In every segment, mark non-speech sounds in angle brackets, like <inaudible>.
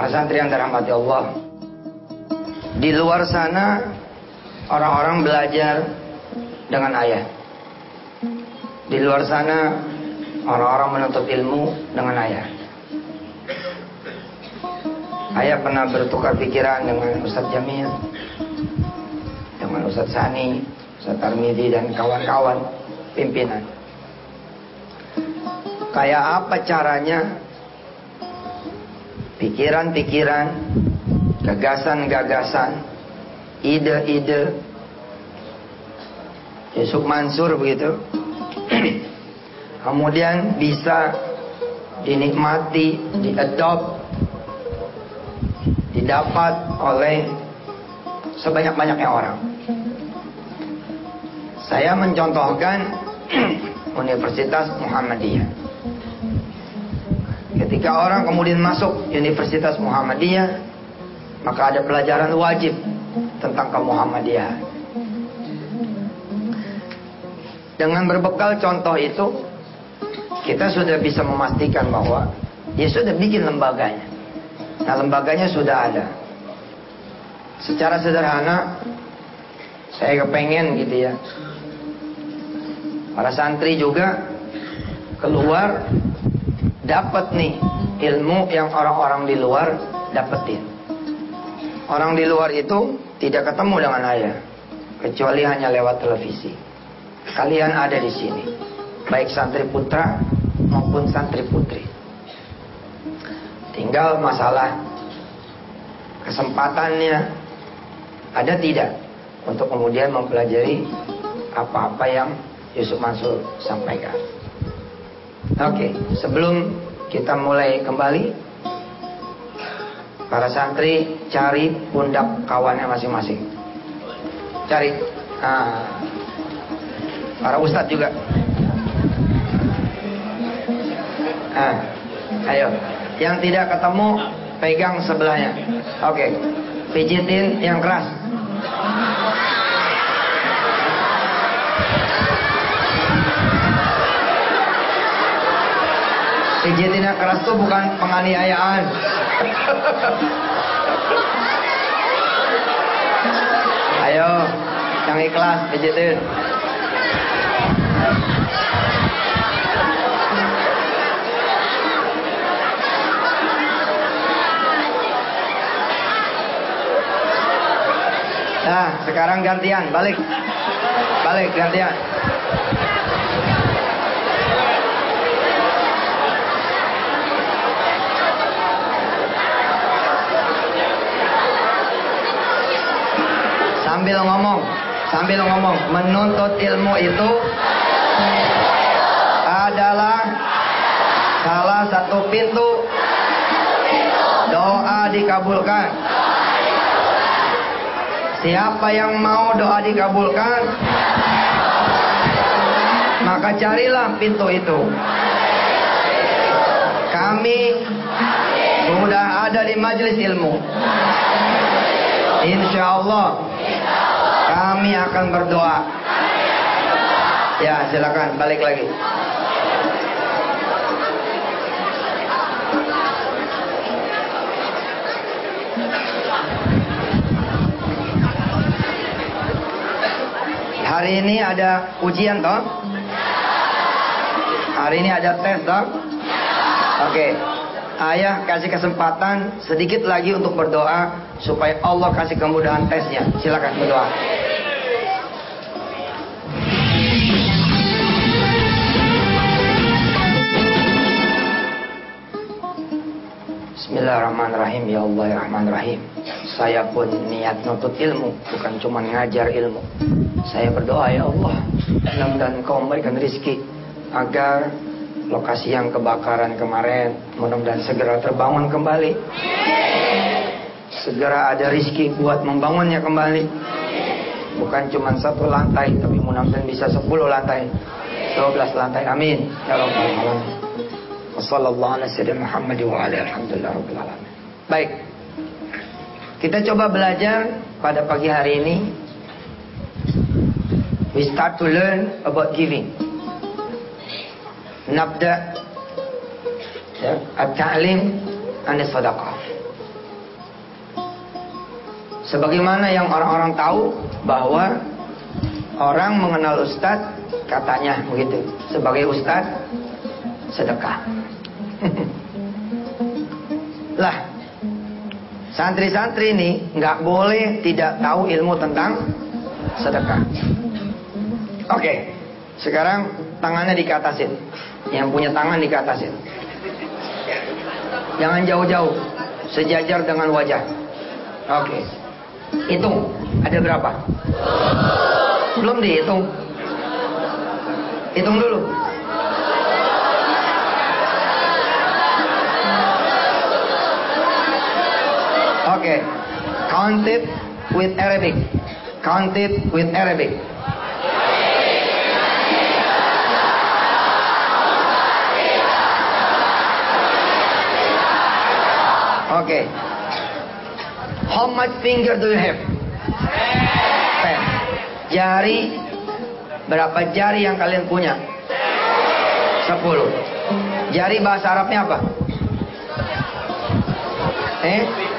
Para santri yang dirahmati Allah. Di luar sana orang-orang belajar dengan ayah. Di luar sana orang-orang menuntut ilmu dengan ayah. Ayah pernah bertukar pikiran dengan Ustadz Jamil, dengan Ustadz Sani, Ustadz Tarmidi dan kawan-kawan pimpinan. Kayak apa caranya pikiran-pikiran, gagasan-gagasan, ide-ide Yusuf Mansur begitu <clears throat> kemudian bisa dinikmati, diadopt, didapat oleh sebanyak-banyaknya orang. Saya mencontohkan <clears throat> Universitas Muhammadiyah. Ketika orang kemudian masuk Universitas Muhammadiyah, maka ada pelajaran wajib tentang kemuhammadiyah. Dengan berbekal contoh itu, kita sudah bisa memastikan bahwa dia sudah bikin lembaganya. Nah, lembaganya sudah ada. Secara sederhana, saya kepengen gitu ya. Para santri juga keluar dapat nih ilmu yang orang-orang di luar dapetin. Orang di luar itu tidak ketemu dengan ayah kecuali hanya lewat televisi. Kalian ada di sini, baik santri putra maupun santri putri. Tinggal masalah kesempatannya ada tidak untuk kemudian mempelajari apa-apa yang Yusuf Mansur sampaikan. Oke, sebelum kita mulai kembali, para santri cari pundak kawannya masing-masing. Cari. Nah, para ustadz juga. Nah, ayo. Yang tidak ketemu, pegang sebelahnya. Oke. Pijitin yang keras. Pijitin yang keras itu bukan penganiayaan. Ayo, yang ikhlas pijitin. Nah, sekarang gantian, balik. Balik gantian. Sambil ngomong, sambil ngomong, menuntut ilmu itu adalah salah satu pintu doa dikabulkan. Siapa yang mau doa dikabulkan, maka carilah pintu itu. Kami sudah ada di majelis ilmu. Insya Allah kami akan berdoa. Ya silakan balik lagi. Hari ini ada ujian toh? Hari ini ada tes toh? Oke. Ayah kasih kesempatan sedikit lagi untuk berdoa supaya Allah kasih kemudahan tesnya. Silakan berdoa. Bismillahirrahmanirrahim. Ya Allah ya Rahman Rahim Saya pun niat nuntut ilmu Bukan cuma ngajar ilmu. Saya berdoa ya Allah Mudah-mudahan kau memberikan rizki Agar lokasi yang kebakaran kemarin Mudah-mudahan segera terbangun kembali. Segera ada rizki buat membangunnya kembali. Bukan cuma satu lantai Tapi mudah-mudahan bisa sepuluh lantai 12 lantai. Amin. Ya Rabbal Alamin Baik. Kita coba belajar pada pagi hari ini. We start to learn about giving. Nabda Ya, at-ta'lim anis sadaqah. Sebagaimana yang orang-orang tahu bahwa orang mengenal ustadz katanya begitu sebagai ustadz sedekah. <laughs> lah, santri-santri ini nggak boleh tidak tahu ilmu tentang sedekah. Oke, sekarang tangannya dikatasin. Yang punya tangan dikatasin. Jangan jauh-jauh, sejajar dengan wajah. Oke. Hitung, ada berapa? Belum dihitung. Hitung dulu. Count it with Arabic. Count it with Arabic. Okay. How much finger do you have? Ten. Jari berapa jari yang kalian punya? Sepuluh. Jari bahasa Arabnya apa? Eh?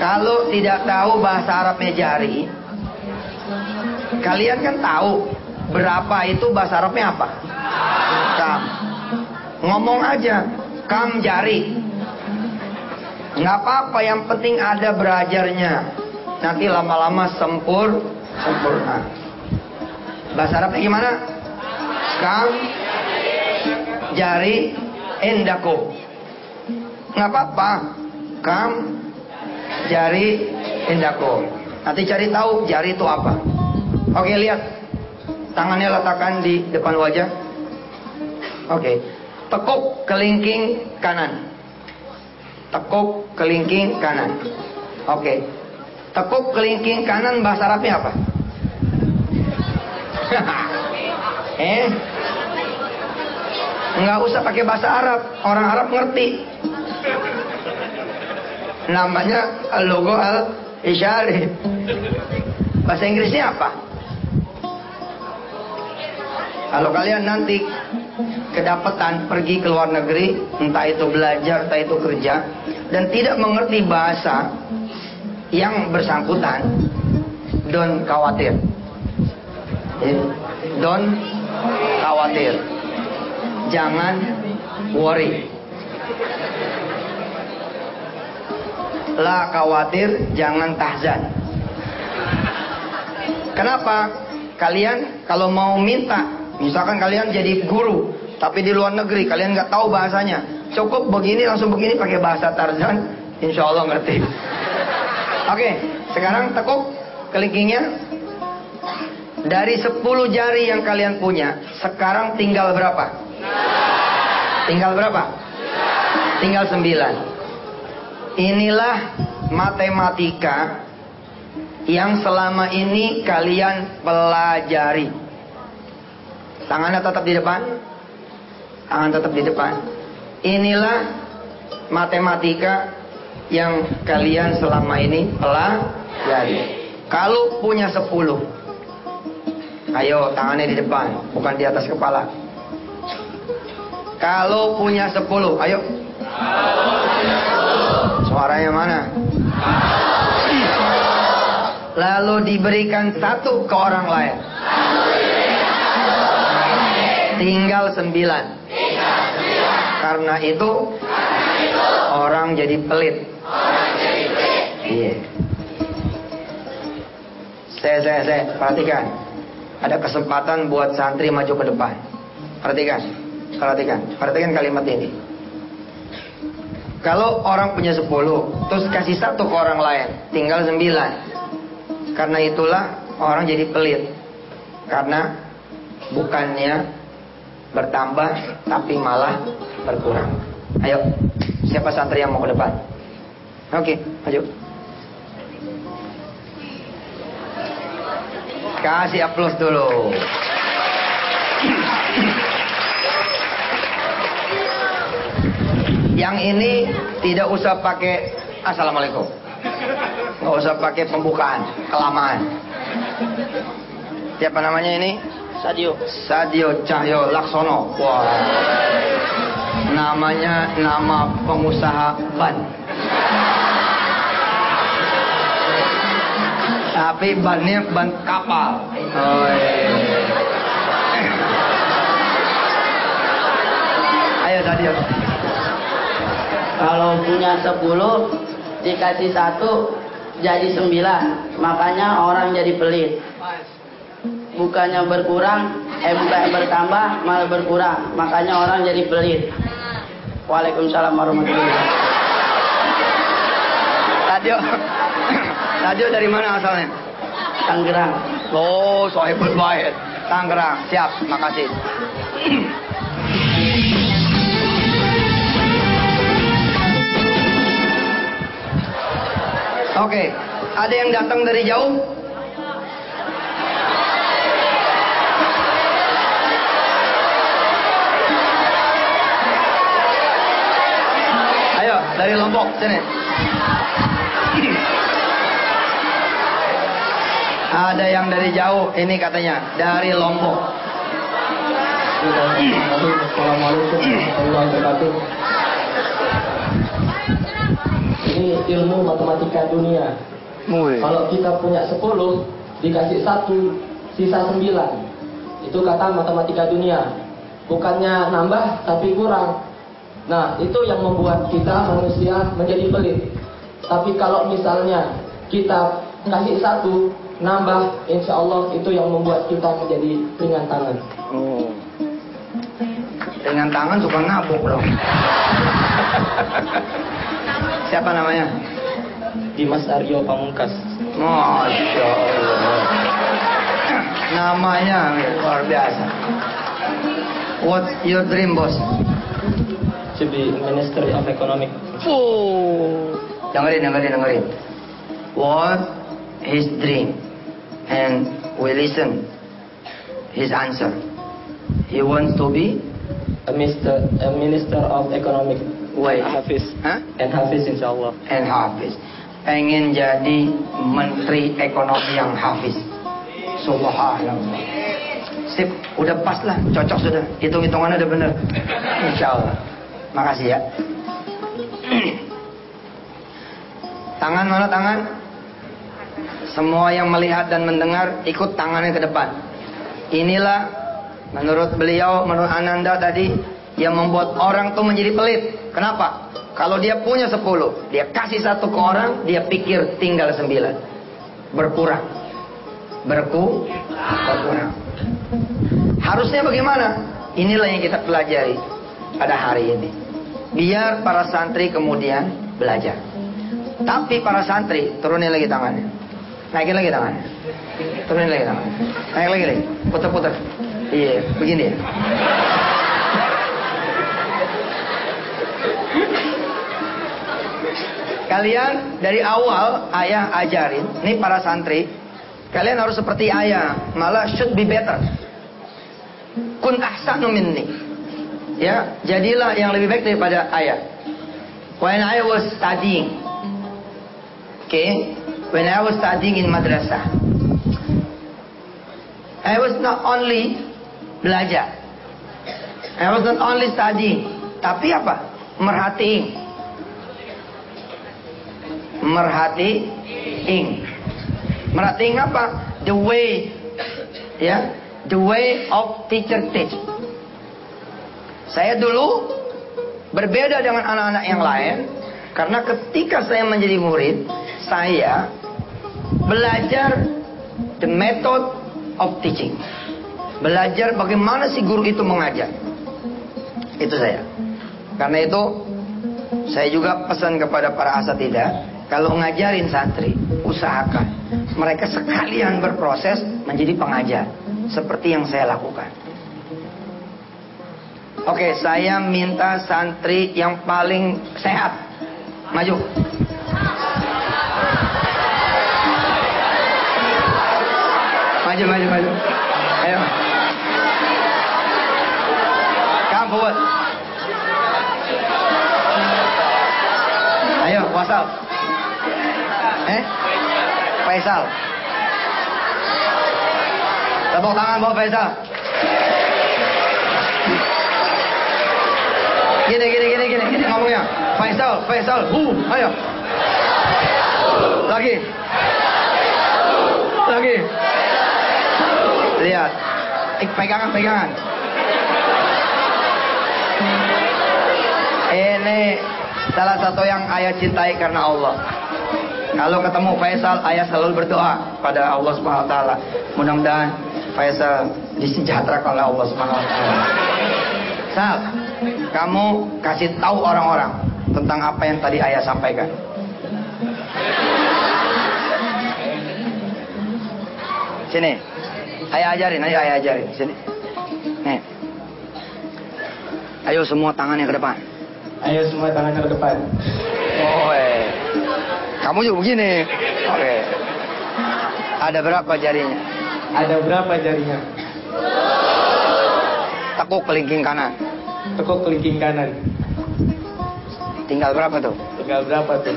Kalau tidak tahu bahasa Arabnya jari, kalian kan tahu berapa itu bahasa Arabnya apa? Kam. Ngomong aja, kam jari. Nggak apa-apa, yang penting ada berajarnya. Nanti lama-lama sempur, sempurna. Bahasa Arabnya gimana? Kam jari endako. Nggak apa-apa. Kam jari endako. Nanti cari tahu jari itu apa. Oke, lihat. Tangannya letakkan di depan wajah. Oke. Tekuk kelingking kanan. Tekuk kelingking kanan. Oke. Tekuk kelingking kanan bahasa Arabnya apa? <laughs> eh? Nggak usah pakai bahasa Arab. Orang Arab ngerti. Namanya logo al isyari. Bahasa Inggrisnya apa? Kalau kalian nanti kedapatan pergi ke luar negeri, entah itu belajar, entah itu kerja, dan tidak mengerti bahasa yang bersangkutan, don't khawatir. Don't khawatir. Jangan worry. La khawatir, jangan tahzan. Kenapa? Kalian kalau mau minta, misalkan kalian jadi guru, tapi di luar negeri kalian nggak tahu bahasanya, cukup begini langsung begini pakai bahasa Tarzan, insya Allah ngerti. Oke, sekarang tekuk kelingkingnya dari 10 jari yang kalian punya, sekarang tinggal berapa? Tinggal berapa? Tinggal 9. Inilah matematika yang selama ini kalian pelajari. Tangannya tetap di depan. Tangan tetap di depan. Inilah matematika yang kalian selama ini pelajari. Kalau punya 10 Ayo tangannya di depan Bukan di atas kepala Kalau punya 10 Ayo Suaranya mana? Lalu diberikan satu ke orang lain Tinggal sembilan Karena itu Orang jadi pelit Iya Saya, saya, saya Perhatikan ada kesempatan buat santri maju ke depan. Perhatikan, perhatikan, perhatikan kalimat ini. Kalau orang punya 10, terus kasih satu ke orang lain, tinggal 9. Karena itulah orang jadi pelit. Karena bukannya bertambah, tapi malah berkurang. Ayo, siapa santri yang mau ke depan? Oke, maju. Kasih aplaus dulu. Yang ini tidak usah pakai assalamualaikum. Nggak usah pakai pembukaan, kelamaan. Siapa namanya ini? Sadio. Sadio Cahyo Laksono. Wah. Namanya nama pengusaha ban. Tapi bannya ban kapal. Oh, iya. Ayo Sadio. Kalau punya 10 dikasih satu jadi 9. Makanya orang jadi pelit. Bukannya berkurang, eh bertambah, malah berkurang. Makanya orang jadi pelit. Waalaikumsalam warahmatullahi wabarakatuh. Sadio. Sadio dari mana asalnya? Tangerang. Oh, sohibul bait. Tangerang. Siap, makasih. Oke, ada yang datang dari jauh? Ayo, dari Lombok, sini. Ada yang dari jauh, ini katanya dari Lombok. Assalamualaikum warahmatullahi wabarakatuh. Ini ilmu matematika dunia. Kalau kita punya 10 dikasih satu sisa 9 itu kata matematika dunia. Bukannya nambah tapi kurang. Nah itu yang membuat kita manusia menjadi pelit. Tapi kalau misalnya kita kasih satu nambah, insya Allah itu yang membuat kita menjadi ringan tangan. Oh. Dengan tangan suka ngabuk dong. <laughs> Siapa namanya? Dimas Aryo Pamungkas. Masya Allah. Namanya luar biasa. What's your dream, boss? To be Ministry of Economic. Oh. Dengerin, dengerin, dengerin. What his dream? And we listen his answer. He wants to be A minister, a minister of Economic. Wait. Hafiz. Hah? And Hafiz insya Allah. and Hafiz. Pengen jadi menteri ekonomi yang Hafiz. Subhanallah. Sip, udah pas lah, cocok sudah. Hitung-hitungannya udah bener. Insya Allah. Makasih ya. tangan mana tangan? Semua yang melihat dan mendengar ikut tangannya ke depan. Inilah menurut beliau, menurut Ananda tadi yang membuat orang tuh menjadi pelit. Kenapa? Kalau dia punya 10, dia kasih satu ke orang, dia pikir tinggal 9. Berkurang. Berku, berkurang. Harusnya bagaimana? Inilah yang kita pelajari pada hari ini. Biar para santri kemudian belajar. Tapi para santri, turunin lagi tangannya. Naikin lagi tangannya. Turunin lagi tangannya. Naik lagi lagi. Putar-putar. Iya, begini ya. Kalian dari awal ayah ajarin, ini para santri, kalian harus seperti ayah, malah should be better. Kun ahsanu minni. Ya, jadilah yang lebih baik daripada ayah. When I was studying, okay, when I was studying in madrasah, I was not only belajar, I was not only studying, tapi apa? Merhatiin. Merhatiin. Merhatiin apa? The way, ya, the way of teacher teach. Saya dulu berbeda dengan anak-anak yang lain karena ketika saya menjadi murid, saya belajar the method of teaching. Belajar bagaimana si guru itu mengajar. Itu saya. Karena itu saya juga pesan kepada para asatidah, kalau ngajarin santri, usahakan mereka sekalian berproses menjadi pengajar seperti yang saya lakukan. Oke, saya minta santri yang paling sehat. Maju. Maju, maju, maju. Ayo. Forward. Ayo, wasal. Eh? Faisal. Tepuk tangan buat Faisal. Gini, gini, gini, gini, gini ngomongnya. Faisal, Faisal, hu, ayo. Lagi. Lagi. Lihat. Ik, pegangan, pegangan. Ini salah satu yang ayah cintai karena Allah. Kalau ketemu Faisal, ayah selalu berdoa pada Allah Subhanahu wa taala. Mudah-mudahan Faisal disejahterakan oleh Allah Subhanahu wa taala. Sal, kamu kasih tahu orang-orang tentang apa yang tadi ayah sampaikan. Sini. Ayah ajarin, ayo ayah ajarin. Sini. Nih. Ayo semua tangannya ke depan. Ayo semua tangannya ke depan. Oh, eh. Kamu juga begini. Oke. Ada berapa jarinya? Ada berapa jarinya? Tekuk kelingking kanan. Tekuk kelingking kanan. Tinggal berapa tuh? Tinggal berapa tuh?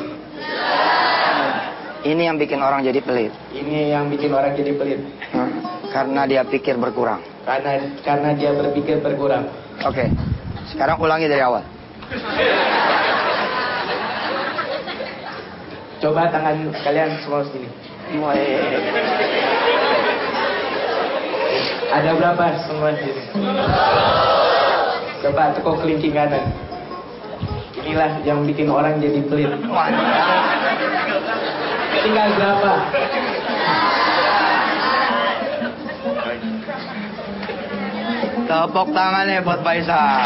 Ini yang bikin orang jadi pelit. Ini yang bikin orang jadi pelit. Hmm. Karena dia pikir berkurang. Karena karena dia berpikir berkurang. Oke. Sekarang ulangi dari awal. Coba tangan kalian semua sini. Mulai. Ada berapa semua sini? Coba tekuk kelingking kanan. Inilah yang bikin orang jadi pelit. Tinggal berapa? Tepuk tangannya buat Faisal.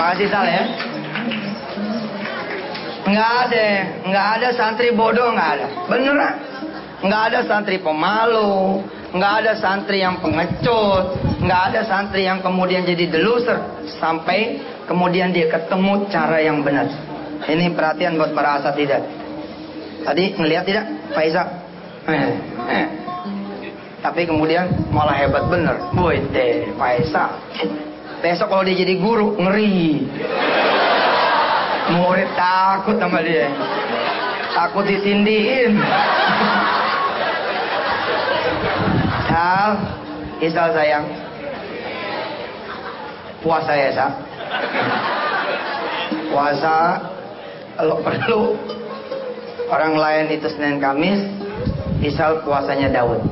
Makasih Sal ya. Nggak ada, nggak ada santri bodoh nggak ada. Beneran. Nggak ada santri pemalu, nggak ada santri yang pengecut, nggak ada santri yang kemudian jadi deluser sampai kemudian dia ketemu cara yang benar. Ini perhatian buat para asatidah. Tadi ngelihat tidak, Faisal? Eh, eh. Tapi kemudian malah hebat bener. Boy, teh Faisal. Besok kalau dia jadi guru, ngeri. Murid takut sama dia. Takut ditindihin. Sal, Isal sayang. Puasa ya, Sal. Puasa kalau perlu orang lain itu Senin Kamis, Isal puasanya Daud.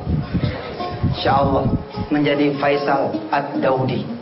Insya Allah menjadi Faisal Ad-Daudi.